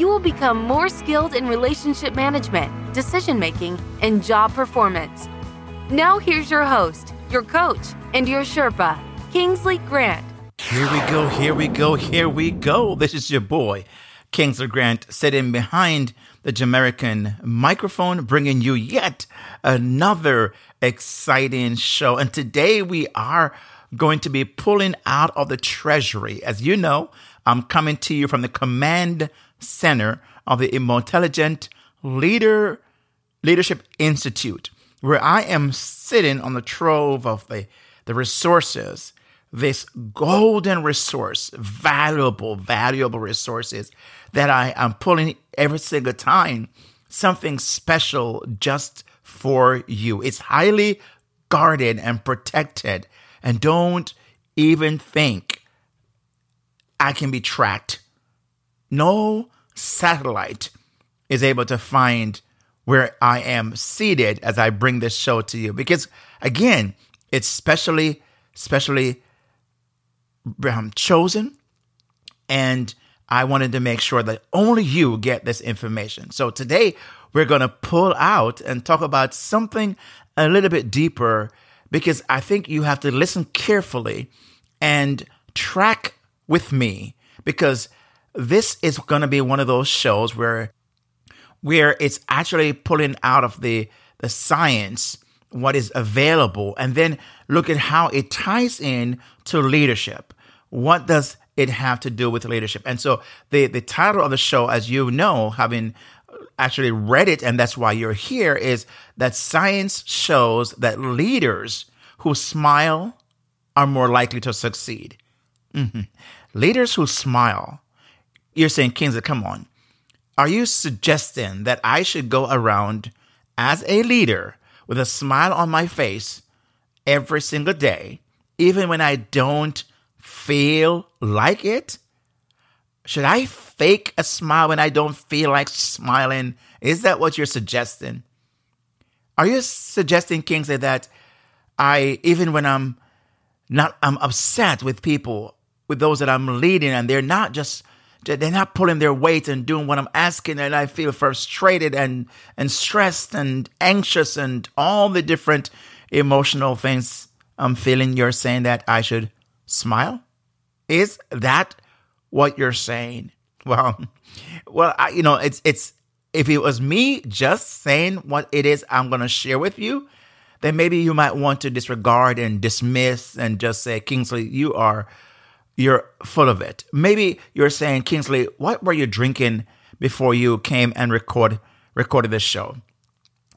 you will become more skilled in relationship management, decision making, and job performance. Now, here's your host, your coach, and your Sherpa, Kingsley Grant. Here we go, here we go, here we go. This is your boy, Kingsley Grant, sitting behind the Jamaican microphone, bringing you yet another exciting show. And today we are going to be pulling out of the treasury. As you know, I'm coming to you from the command center of the Emotelligent Leader Leadership Institute, where I am sitting on the trove of the, the resources, this golden resource, valuable, valuable resources that I am pulling every single time, something special just for you. It's highly guarded and protected. And don't even think I can be tracked. No satellite is able to find where I am seated as I bring this show to you. Because again, it's specially, specially um, chosen. And I wanted to make sure that only you get this information. So today we're going to pull out and talk about something a little bit deeper because I think you have to listen carefully and track with me because this is going to be one of those shows where where it's actually pulling out of the the science what is available and then look at how it ties in to leadership. What does it have to do with leadership? And so the the title of the show as you know having actually read it and that's why you're here is that science shows that leaders who smile are more likely to succeed. Mm-hmm. leaders who smile you're saying, Kingsley, come on. Are you suggesting that I should go around as a leader with a smile on my face every single day, even when I don't feel like it? Should I fake a smile when I don't feel like smiling? Is that what you're suggesting? Are you suggesting, Kingsley, that I, even when I'm not, I'm upset with people, with those that I'm leading, and they're not just they're not pulling their weight and doing what I'm asking, and I feel frustrated and and stressed and anxious and all the different emotional things I'm feeling. You're saying that I should smile. Is that what you're saying? Well, well, I, you know, it's it's if it was me just saying what it is I'm going to share with you, then maybe you might want to disregard and dismiss and just say, Kingsley, you are you're full of it. Maybe you're saying, Kingsley, what were you drinking before you came and record recorded this show?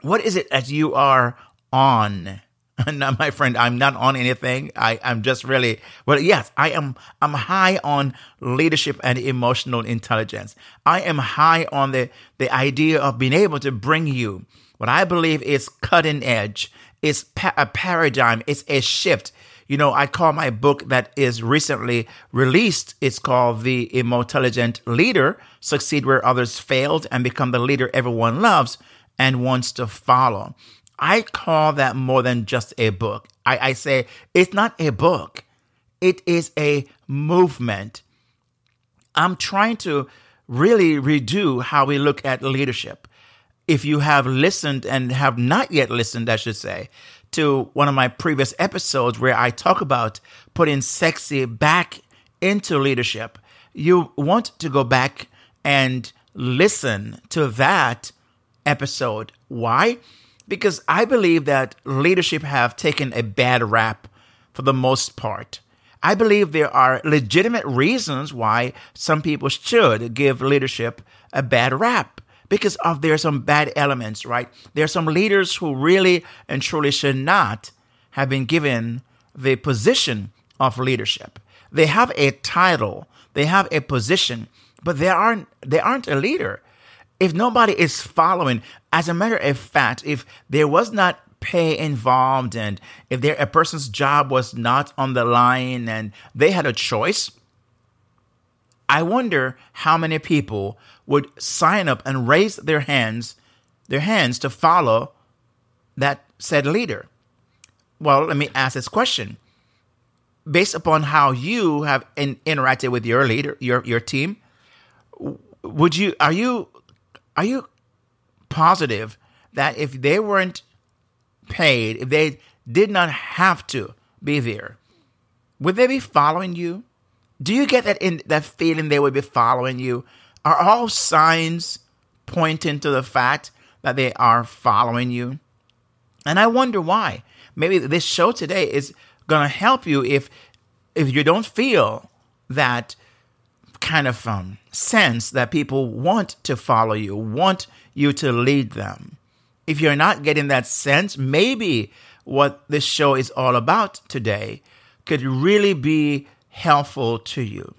What is it that you are on? now, my friend, I'm not on anything. I, I'm just really well, yes, I am I'm high on leadership and emotional intelligence. I am high on the, the idea of being able to bring you what I believe is cutting edge, it's pa- a paradigm, it's a shift you know, I call my book that is recently released, it's called The Emotelligent Leader Succeed Where Others Failed and Become the Leader Everyone Loves and Wants to Follow. I call that more than just a book. I, I say it's not a book, it is a movement. I'm trying to really redo how we look at leadership. If you have listened and have not yet listened, I should say, to one of my previous episodes where I talk about putting sexy back into leadership, you want to go back and listen to that episode. Why? Because I believe that leadership have taken a bad rap for the most part. I believe there are legitimate reasons why some people should give leadership a bad rap because of there are some bad elements, right? There are some leaders who really and truly should not have been given the position of leadership. They have a title, they have a position, but they aren't they aren't a leader. if nobody is following, as a matter of fact, if there was not pay involved and if there a person's job was not on the line and they had a choice, I wonder how many people would sign up and raise their hands, their hands to follow that said leader. Well, let me ask this question. Based upon how you have in, interacted with your leader, your your team, would you are you are you positive that if they weren't paid, if they did not have to be there, would they be following you? Do you get that in that feeling they would be following you? Are all signs pointing to the fact that they are following you? And I wonder why. Maybe this show today is going to help you if if you don't feel that kind of um, sense that people want to follow you, want you to lead them. If you're not getting that sense, maybe what this show is all about today could really be helpful to you.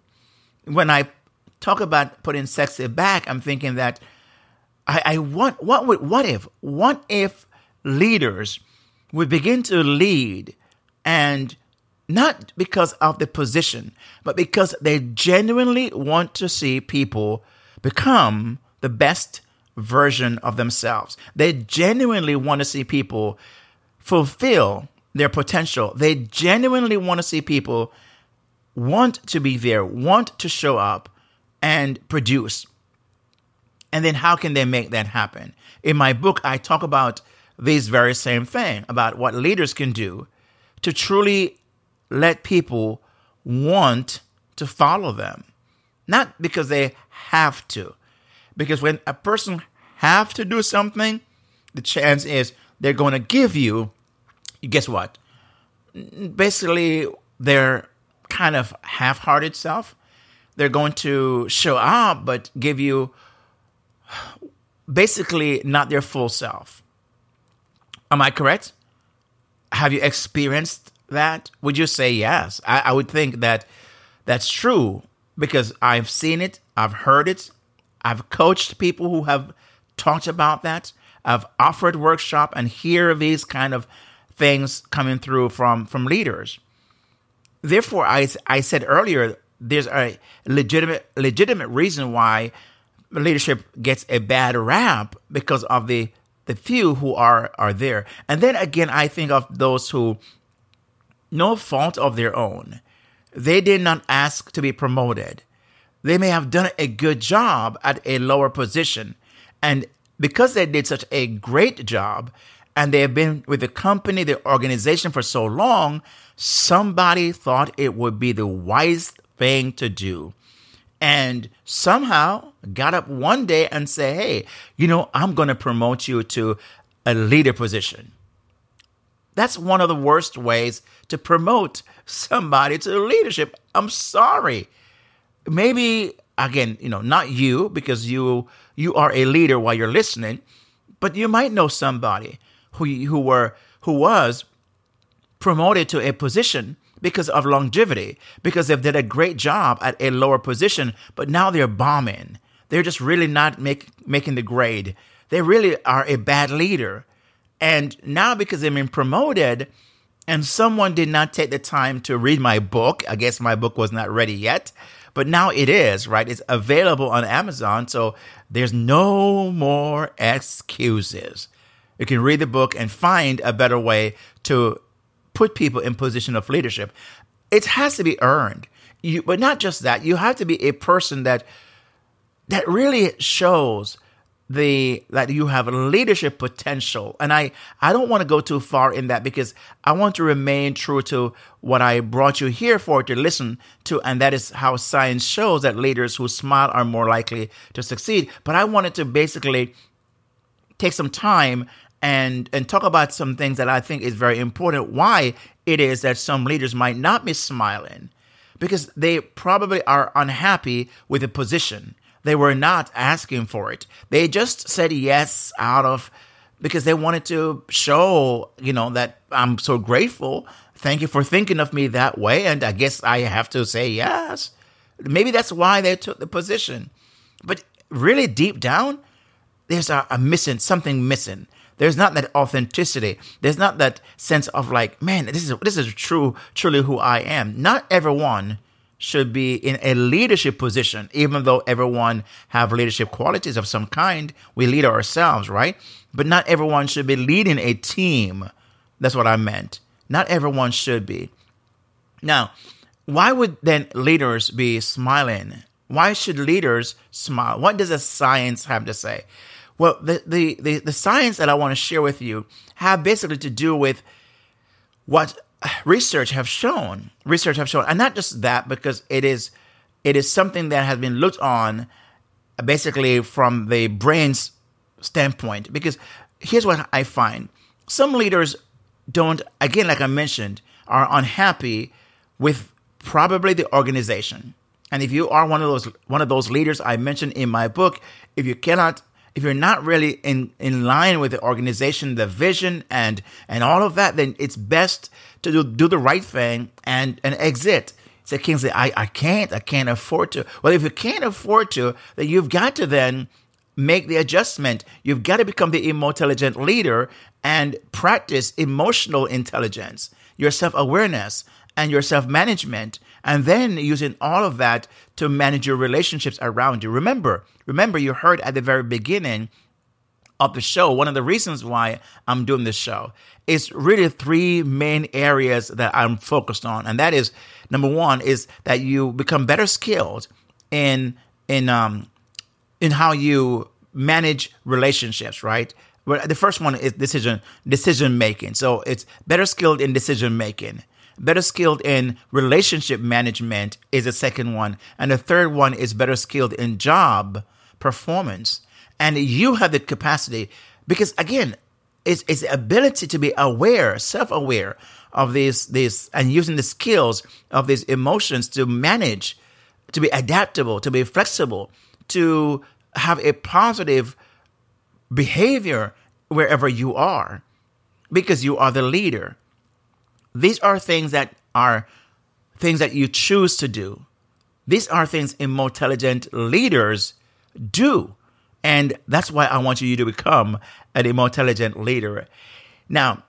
When I talk about putting sexy back, I'm thinking that I, I want what would what if what if leaders would begin to lead and not because of the position, but because they genuinely want to see people become the best version of themselves. They genuinely want to see people fulfill their potential. They genuinely want to see people want to be there, want to show up and produce. And then how can they make that happen? In my book, I talk about this very same thing about what leaders can do to truly let people want to follow them. Not because they have to. Because when a person have to do something, the chance is they're going to give you, guess what? Basically, their kind of half hearted self. They're going to show up, but give you basically not their full self. Am I correct? Have you experienced that? Would you say yes? I, I would think that that's true because I've seen it, I've heard it, I've coached people who have talked about that. I've offered workshop and hear these kind of things coming through from from leaders. Therefore, I I said earlier there's a legitimate legitimate reason why leadership gets a bad rap because of the the few who are are there. And then again, I think of those who no fault of their own. They did not ask to be promoted. They may have done a good job at a lower position. And because they did such a great job and they have been with the company, the organization for so long, somebody thought it would be the wise thing to do. And somehow got up one day and said, Hey, you know, I'm going to promote you to a leader position. That's one of the worst ways to promote somebody to leadership. I'm sorry. Maybe again, you know, not you because you you are a leader while you're listening, but you might know somebody who who were who was promoted to a position because of longevity, because they've did a great job at a lower position, but now they're bombing. They're just really not make, making the grade. They really are a bad leader. And now because they've been promoted and someone did not take the time to read my book, I guess my book was not ready yet, but now it is, right? It's available on Amazon. So there's no more excuses. You can read the book and find a better way to put people in position of leadership. It has to be earned. You, but not just that, you have to be a person that that really shows the that you have leadership potential and i i don't want to go too far in that because i want to remain true to what i brought you here for to listen to and that is how science shows that leaders who smile are more likely to succeed but i wanted to basically take some time and and talk about some things that i think is very important why it is that some leaders might not be smiling because they probably are unhappy with the position they were not asking for it. They just said yes out of because they wanted to show, you know, that I'm so grateful. Thank you for thinking of me that way. And I guess I have to say yes. Maybe that's why they took the position. But really, deep down, there's a, a missing, something missing. There's not that authenticity. There's not that sense of like, man, this is this is true, truly who I am. Not everyone should be in a leadership position, even though everyone have leadership qualities of some kind. We lead ourselves, right? But not everyone should be leading a team. That's what I meant. Not everyone should be. Now, why would then leaders be smiling? Why should leaders smile? What does the science have to say? Well, the, the, the, the science that I want to share with you have basically to do with what research have shown. Research have shown, and not just that, because it is it is something that has been looked on basically from the brain's standpoint. Because here's what I find: some leaders don't, again, like I mentioned, are unhappy with probably the organization. And if you are one of those one of those leaders I mentioned in my book, if you cannot if you're not really in, in line with the organization, the vision and and all of that, then it's best to do, do the right thing and, and exit. Say Kingsley, I, I can't, I can't afford to. Well, if you can't afford to, then you've got to then make the adjustment. You've got to become the emotelligent leader and practice emotional intelligence, your self awareness, and your self management, and then using all of that to manage your relationships around you. Remember, remember, you heard at the very beginning of the show, one of the reasons why I'm doing this show is really three main areas that I'm focused on. And that is number one is that you become better skilled in in um in how you manage relationships, right? Well, the first one is decision decision making. So it's better skilled in decision making. Better skilled in relationship management is the second one. And the third one is better skilled in job performance. And you have the capacity because again, it's, it's the ability to be aware, self-aware of these, these, and using the skills of these emotions to manage, to be adaptable, to be flexible, to have a positive behavior wherever you are because you are the leader. These are things that are things that you choose to do. These are things emotelligent leaders do. And that's why I want you to become an emotelligent leader. Now,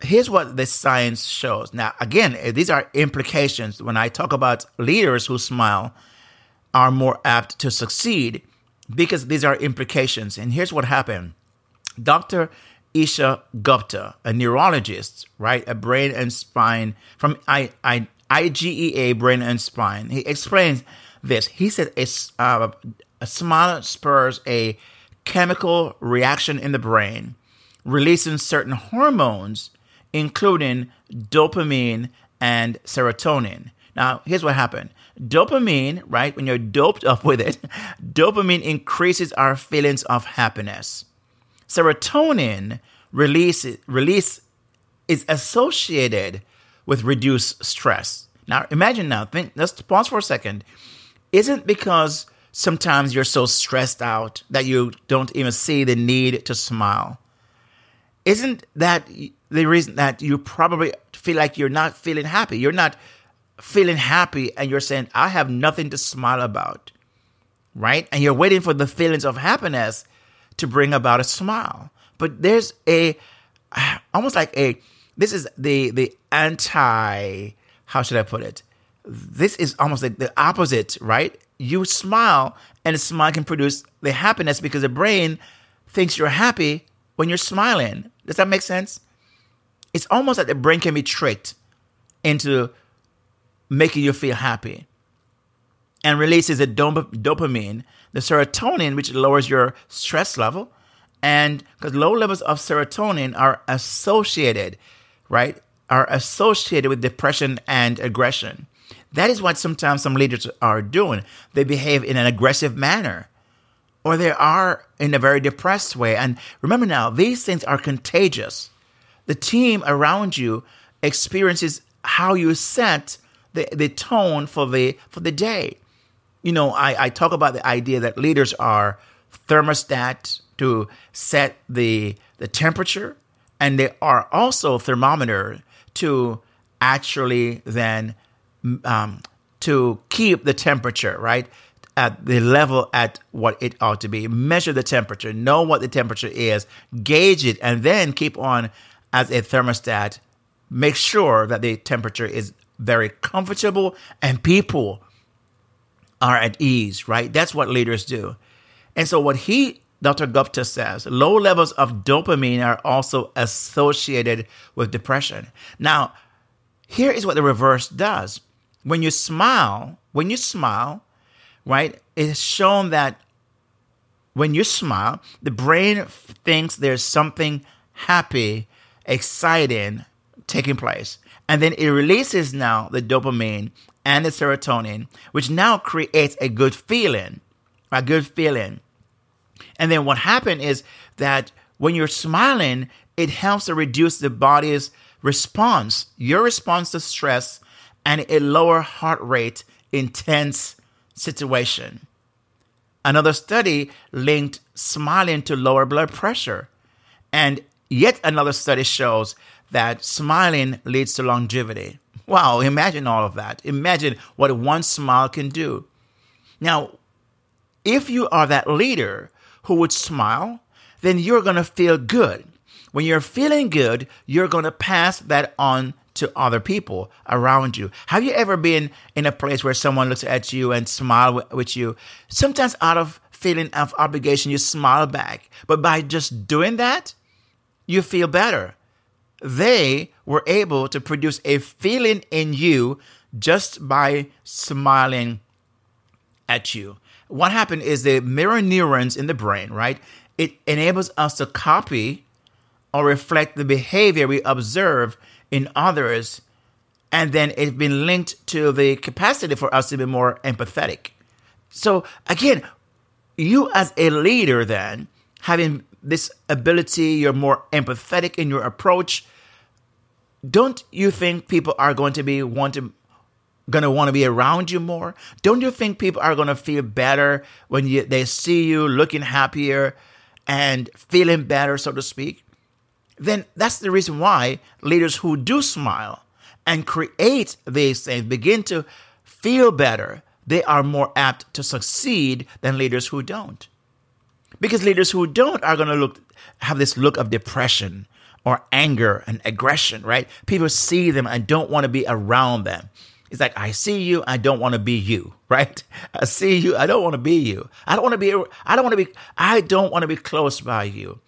here's what the science shows. Now, again, these are implications. When I talk about leaders who smile are more apt to succeed because these are implications. And here's what happened. Dr. Isha Gupta, a neurologist, right, a brain and spine from I, I, IGEA Brain and Spine, he explains this. He said a, uh, a smile spurs a chemical reaction in the brain, releasing certain hormones, including dopamine and serotonin. Now, here's what happened. Dopamine, right, when you're doped up with it, dopamine increases our feelings of happiness. Serotonin release, release is associated with reduced stress. Now, imagine now, think, let's pause for a second. Isn't because sometimes you're so stressed out that you don't even see the need to smile. Isn't that the reason that you probably feel like you're not feeling happy? You're not feeling happy and you're saying, I have nothing to smile about, right? And you're waiting for the feelings of happiness to bring about a smile. But there's a, almost like a, this is the, the anti, how should I put it? This is almost like the opposite, right? you smile and a smile can produce the happiness because the brain thinks you're happy when you're smiling. Does that make sense? It's almost like the brain can be tricked into making you feel happy and releases the dop- dopamine, the serotonin, which lowers your stress level. And because low levels of serotonin are associated, right, are associated with depression and aggression. That is what sometimes some leaders are doing. They behave in an aggressive manner or they are in a very depressed way. And remember now, these things are contagious. The team around you experiences how you set the, the tone for the for the day. You know, I, I talk about the idea that leaders are thermostat to set the the temperature, and they are also thermometer to actually then um, to keep the temperature, right? at the level at what it ought to be. Measure the temperature, know what the temperature is, gauge it, and then keep on as a thermostat. Make sure that the temperature is very comfortable and people are at ease, right? That's what leaders do. And so, what he, Dr. Gupta says, low levels of dopamine are also associated with depression. Now, here is what the reverse does. When you smile, when you smile, right, it's shown that when you smile, the brain thinks there's something happy, exciting taking place. And then it releases now the dopamine and the serotonin, which now creates a good feeling, a good feeling. And then what happened is that when you're smiling, it helps to reduce the body's response, your response to stress, and a lower heart rate in tense situation. Another study linked smiling to lower blood pressure. And yet another study shows that smiling leads to longevity. Wow, imagine all of that. Imagine what one smile can do. Now, if you are that leader who would smile, then you're going to feel good. When you're feeling good, you're going to pass that on to other people around you. Have you ever been in a place where someone looks at you and smile with you? Sometimes out of feeling of obligation, you smile back. But by just doing that, you feel better they were able to produce a feeling in you just by smiling at you. What happened is the mirror neurons in the brain, right? It enables us to copy or reflect the behavior we observe in others. And then it's been linked to the capacity for us to be more empathetic. So, again, you as a leader, then, having this ability, you're more empathetic in your approach. Don't you think people are going to be wanting going to want to be around you more? Don't you think people are going to feel better when you, they see you looking happier and feeling better, so to speak? Then that's the reason why leaders who do smile and create these things begin to feel better. They are more apt to succeed than leaders who don't. Because leaders who don't are going to look have this look of depression or anger and aggression, right? People see them and don't want to be around them. It's like, I see you, I don't want to be you, right? I see you, I don't want to be you. I don't want to be, I don't want to be, I don't want to be close by you.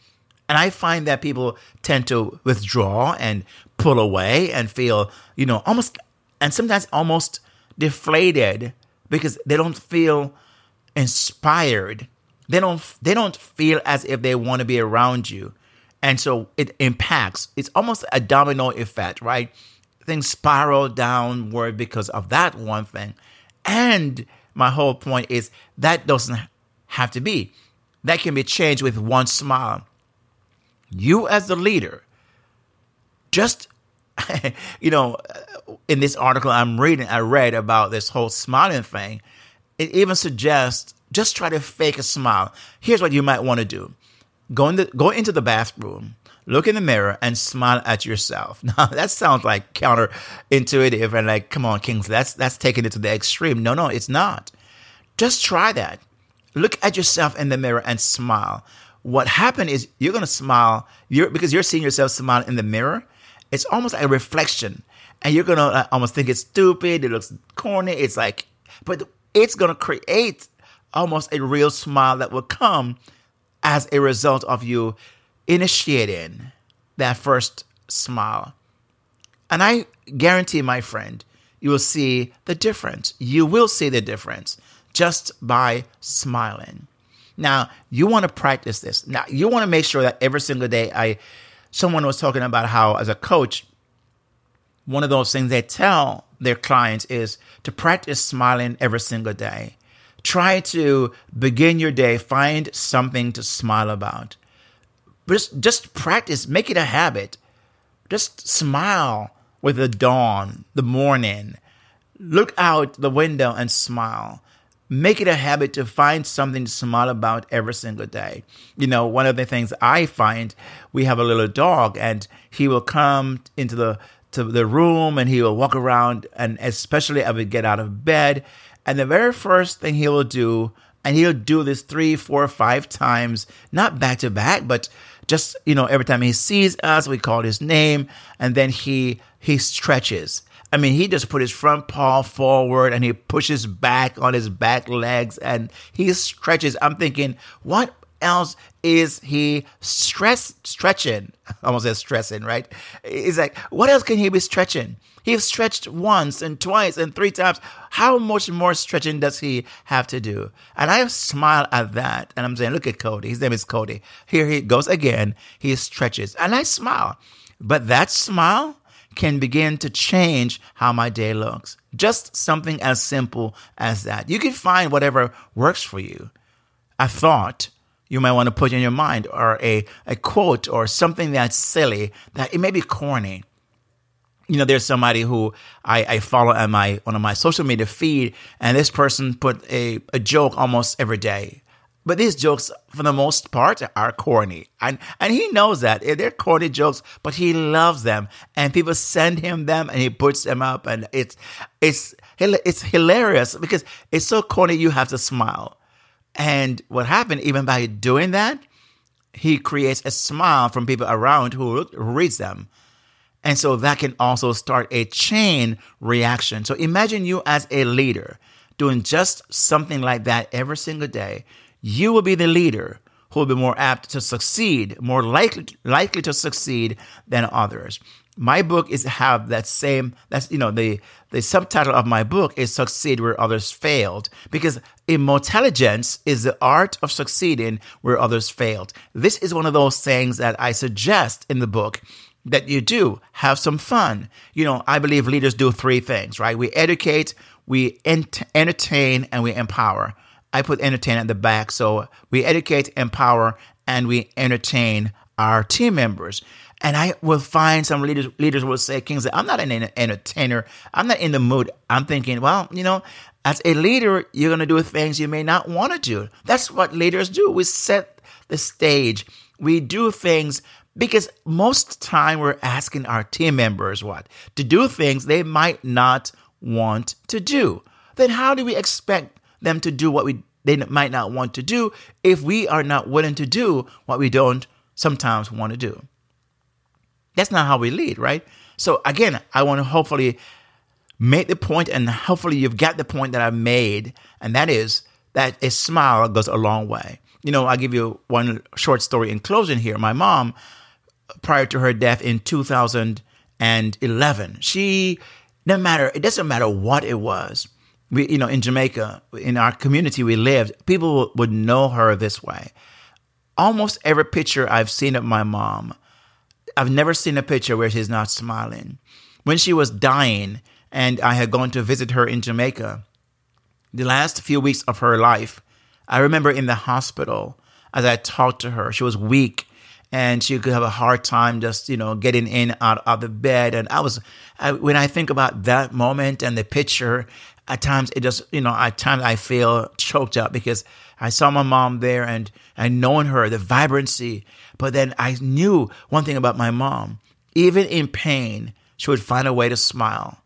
And I find that people tend to withdraw and pull away and feel, you know, almost, and sometimes almost deflated because they don't feel inspired they don't they don't feel as if they want to be around you. And so it impacts. It's almost a domino effect, right? Things spiral downward because of that one thing. And my whole point is that doesn't have to be. That can be changed with one smile. You as the leader, just you know, in this article I'm reading, I read about this whole smiling thing. It even suggests just try to fake a smile. Here's what you might want to do. Go, in the, go into the bathroom, look in the mirror, and smile at yourself. Now, that sounds like counterintuitive and like, come on, Kings, that's, that's taking it to the extreme. No, no, it's not. Just try that. Look at yourself in the mirror and smile. What happened is you're going to smile you're, because you're seeing yourself smile in the mirror. It's almost like a reflection. And you're going to uh, almost think it's stupid. It looks corny. It's like, but it's going to create almost a real smile that will come as a result of you initiating that first smile. And I guarantee, my friend, you will see the difference. You will see the difference just by smiling. Now, you want to practice this. Now, you want to make sure that every single day I someone was talking about how as a coach one of those things they tell their clients is to practice smiling every single day. Try to begin your day, find something to smile about. Just, just practice, make it a habit. Just smile with the dawn, the morning. Look out the window and smile. Make it a habit to find something to smile about every single day. You know, one of the things I find, we have a little dog and he will come into the to the room and he will walk around and especially I would get out of bed And the very first thing he will do, and he'll do this three, four, five times, not back to back, but just, you know, every time he sees us, we call his name, and then he he stretches. I mean, he just put his front paw forward and he pushes back on his back legs and he stretches. I'm thinking, what else is he stress stretching? Almost said stressing, right? It's like, what else can he be stretching? He's stretched once and twice and three times. How much more stretching does he have to do? And I smile at that and I'm saying, look at Cody. His name is Cody. Here he goes again. He stretches and I smile. But that smile can begin to change how my day looks. Just something as simple as that. You can find whatever works for you. A thought you might want to put in your mind or a, a quote or something that's silly that it may be corny you know, there's somebody who I, I follow on my on my social media feed, and this person put a, a joke almost every day. But these jokes, for the most part, are corny, and and he knows that they're corny jokes, but he loves them, and people send him them, and he puts them up, and it's it's it's hilarious because it's so corny you have to smile. And what happened, even by doing that, he creates a smile from people around who, reads them. And so that can also start a chain reaction. So imagine you as a leader doing just something like that every single day. You will be the leader who will be more apt to succeed, more likely likely to succeed than others. My book is have that same that's you know the the subtitle of my book is succeed where others failed because emotelligence is the art of succeeding where others failed. This is one of those things that I suggest in the book that you do have some fun. You know, I believe leaders do three things, right? We educate, we ent- entertain, and we empower. I put entertain at the back. So we educate, empower, and we entertain our team members. And I will find some leaders leaders will say, Kingsley, I'm not an entertainer. I'm not in the mood. I'm thinking, well, you know, as a leader, you're going to do things you may not want to do. That's what leaders do. We set the stage. We do things because most time we're asking our team members what to do things they might not want to do then how do we expect them to do what we they might not want to do if we are not willing to do what we don't sometimes want to do that's not how we lead right so again i want to hopefully make the point and hopefully you've got the point that i made and that is that a smile goes a long way you know i'll give you one short story in closing here my mom prior to her death in 2011. She, no matter, it doesn't matter what it was. We, you know, in Jamaica, in our community we lived, people would know her this way. Almost every picture I've seen of my mom, I've never seen a picture where she's not smiling. When she was dying and I had gone to visit her in Jamaica, the last few weeks of her life, I remember in the hospital as I talked to her, she was weak and she could have a hard time just you know getting in out of the bed and i was I, when i think about that moment and the picture at times it just you know at times i feel choked up because i saw my mom there and and knowing her the vibrancy but then i knew one thing about my mom even in pain she would find a way to smile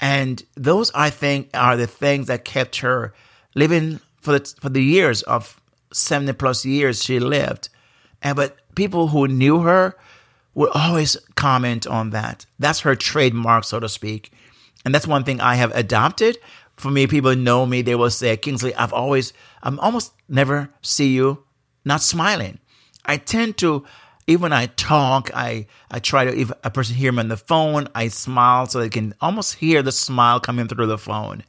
and those i think are the things that kept her living for the for the years of 70 plus years she lived and but people who knew her would always comment on that. That's her trademark, so to speak. And that's one thing I have adopted. For me, people know me, they will say, Kingsley, I've always, I'm almost never see you not smiling. I tend to, even when I talk, I, I try to, if a person hear me on the phone, I smile so they can almost hear the smile coming through the phone.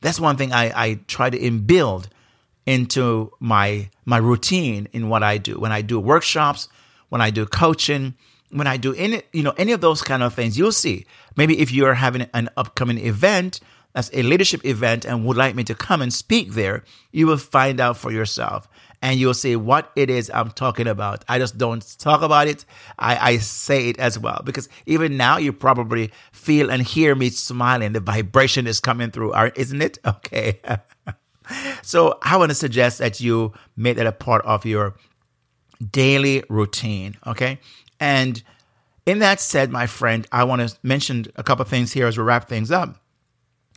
That's one thing I, I try to inbuild into my my routine in what I do. When I do workshops, when I do coaching, when I do any you know any of those kind of things, you'll see. Maybe if you are having an upcoming event that's a leadership event and would like me to come and speak there, you will find out for yourself and you'll see what it is I'm talking about. I just don't talk about it. I, I say it as well because even now you probably feel and hear me smiling. The vibration is coming through, isn't it? Okay. so I want to suggest that you make that a part of your daily routine. Okay. And in that said, my friend, I want to mention a couple things here as we wrap things up.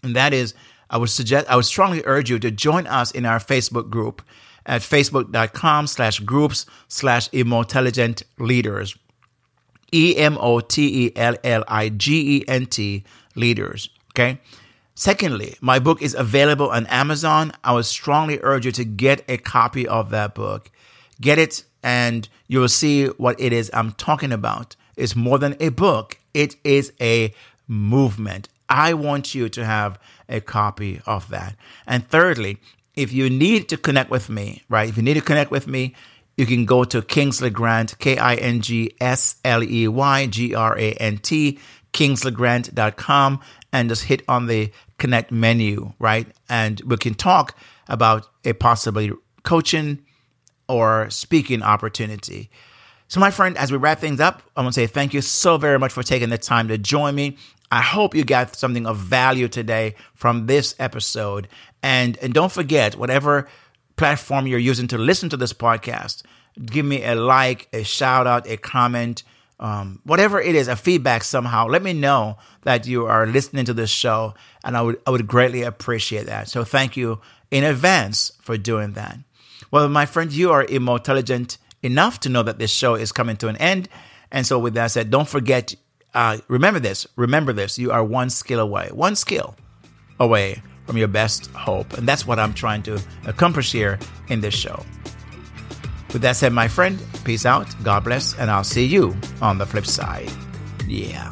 And that is I would suggest, I would strongly urge you to join us in our Facebook group at facebook.com slash groups slash emotelligent leaders. E M O T E L L I G E N T leaders. Okay. Secondly, my book is available on Amazon. I would strongly urge you to get a copy of that book. Get it and you will see what it is I'm talking about. It's more than a book. It is a movement. I want you to have a copy of that. And thirdly, if you need to connect with me, right? If you need to connect with me, you can go to Kingsley Grant, K I N G S L E Y G R A N T, kingsleygrant.com, and just hit on the connect menu, right? And we can talk about a possibly coaching or speaking opportunity. So, my friend, as we wrap things up, I want to say thank you so very much for taking the time to join me. I hope you got something of value today from this episode. And, and don't forget, whatever platform you're using to listen to this podcast, give me a like, a shout out, a comment, um, whatever it is, a feedback somehow. Let me know that you are listening to this show, and I would I would greatly appreciate that. So thank you in advance for doing that. Well, my friend, you are intelligent enough to know that this show is coming to an end. And so, with that said, don't forget, uh, remember this, remember this, you are one skill away, one skill away from your best hope. And that's what I'm trying to accomplish here in this show. With that said, my friend, peace out, God bless, and I'll see you on the flip side. Yeah.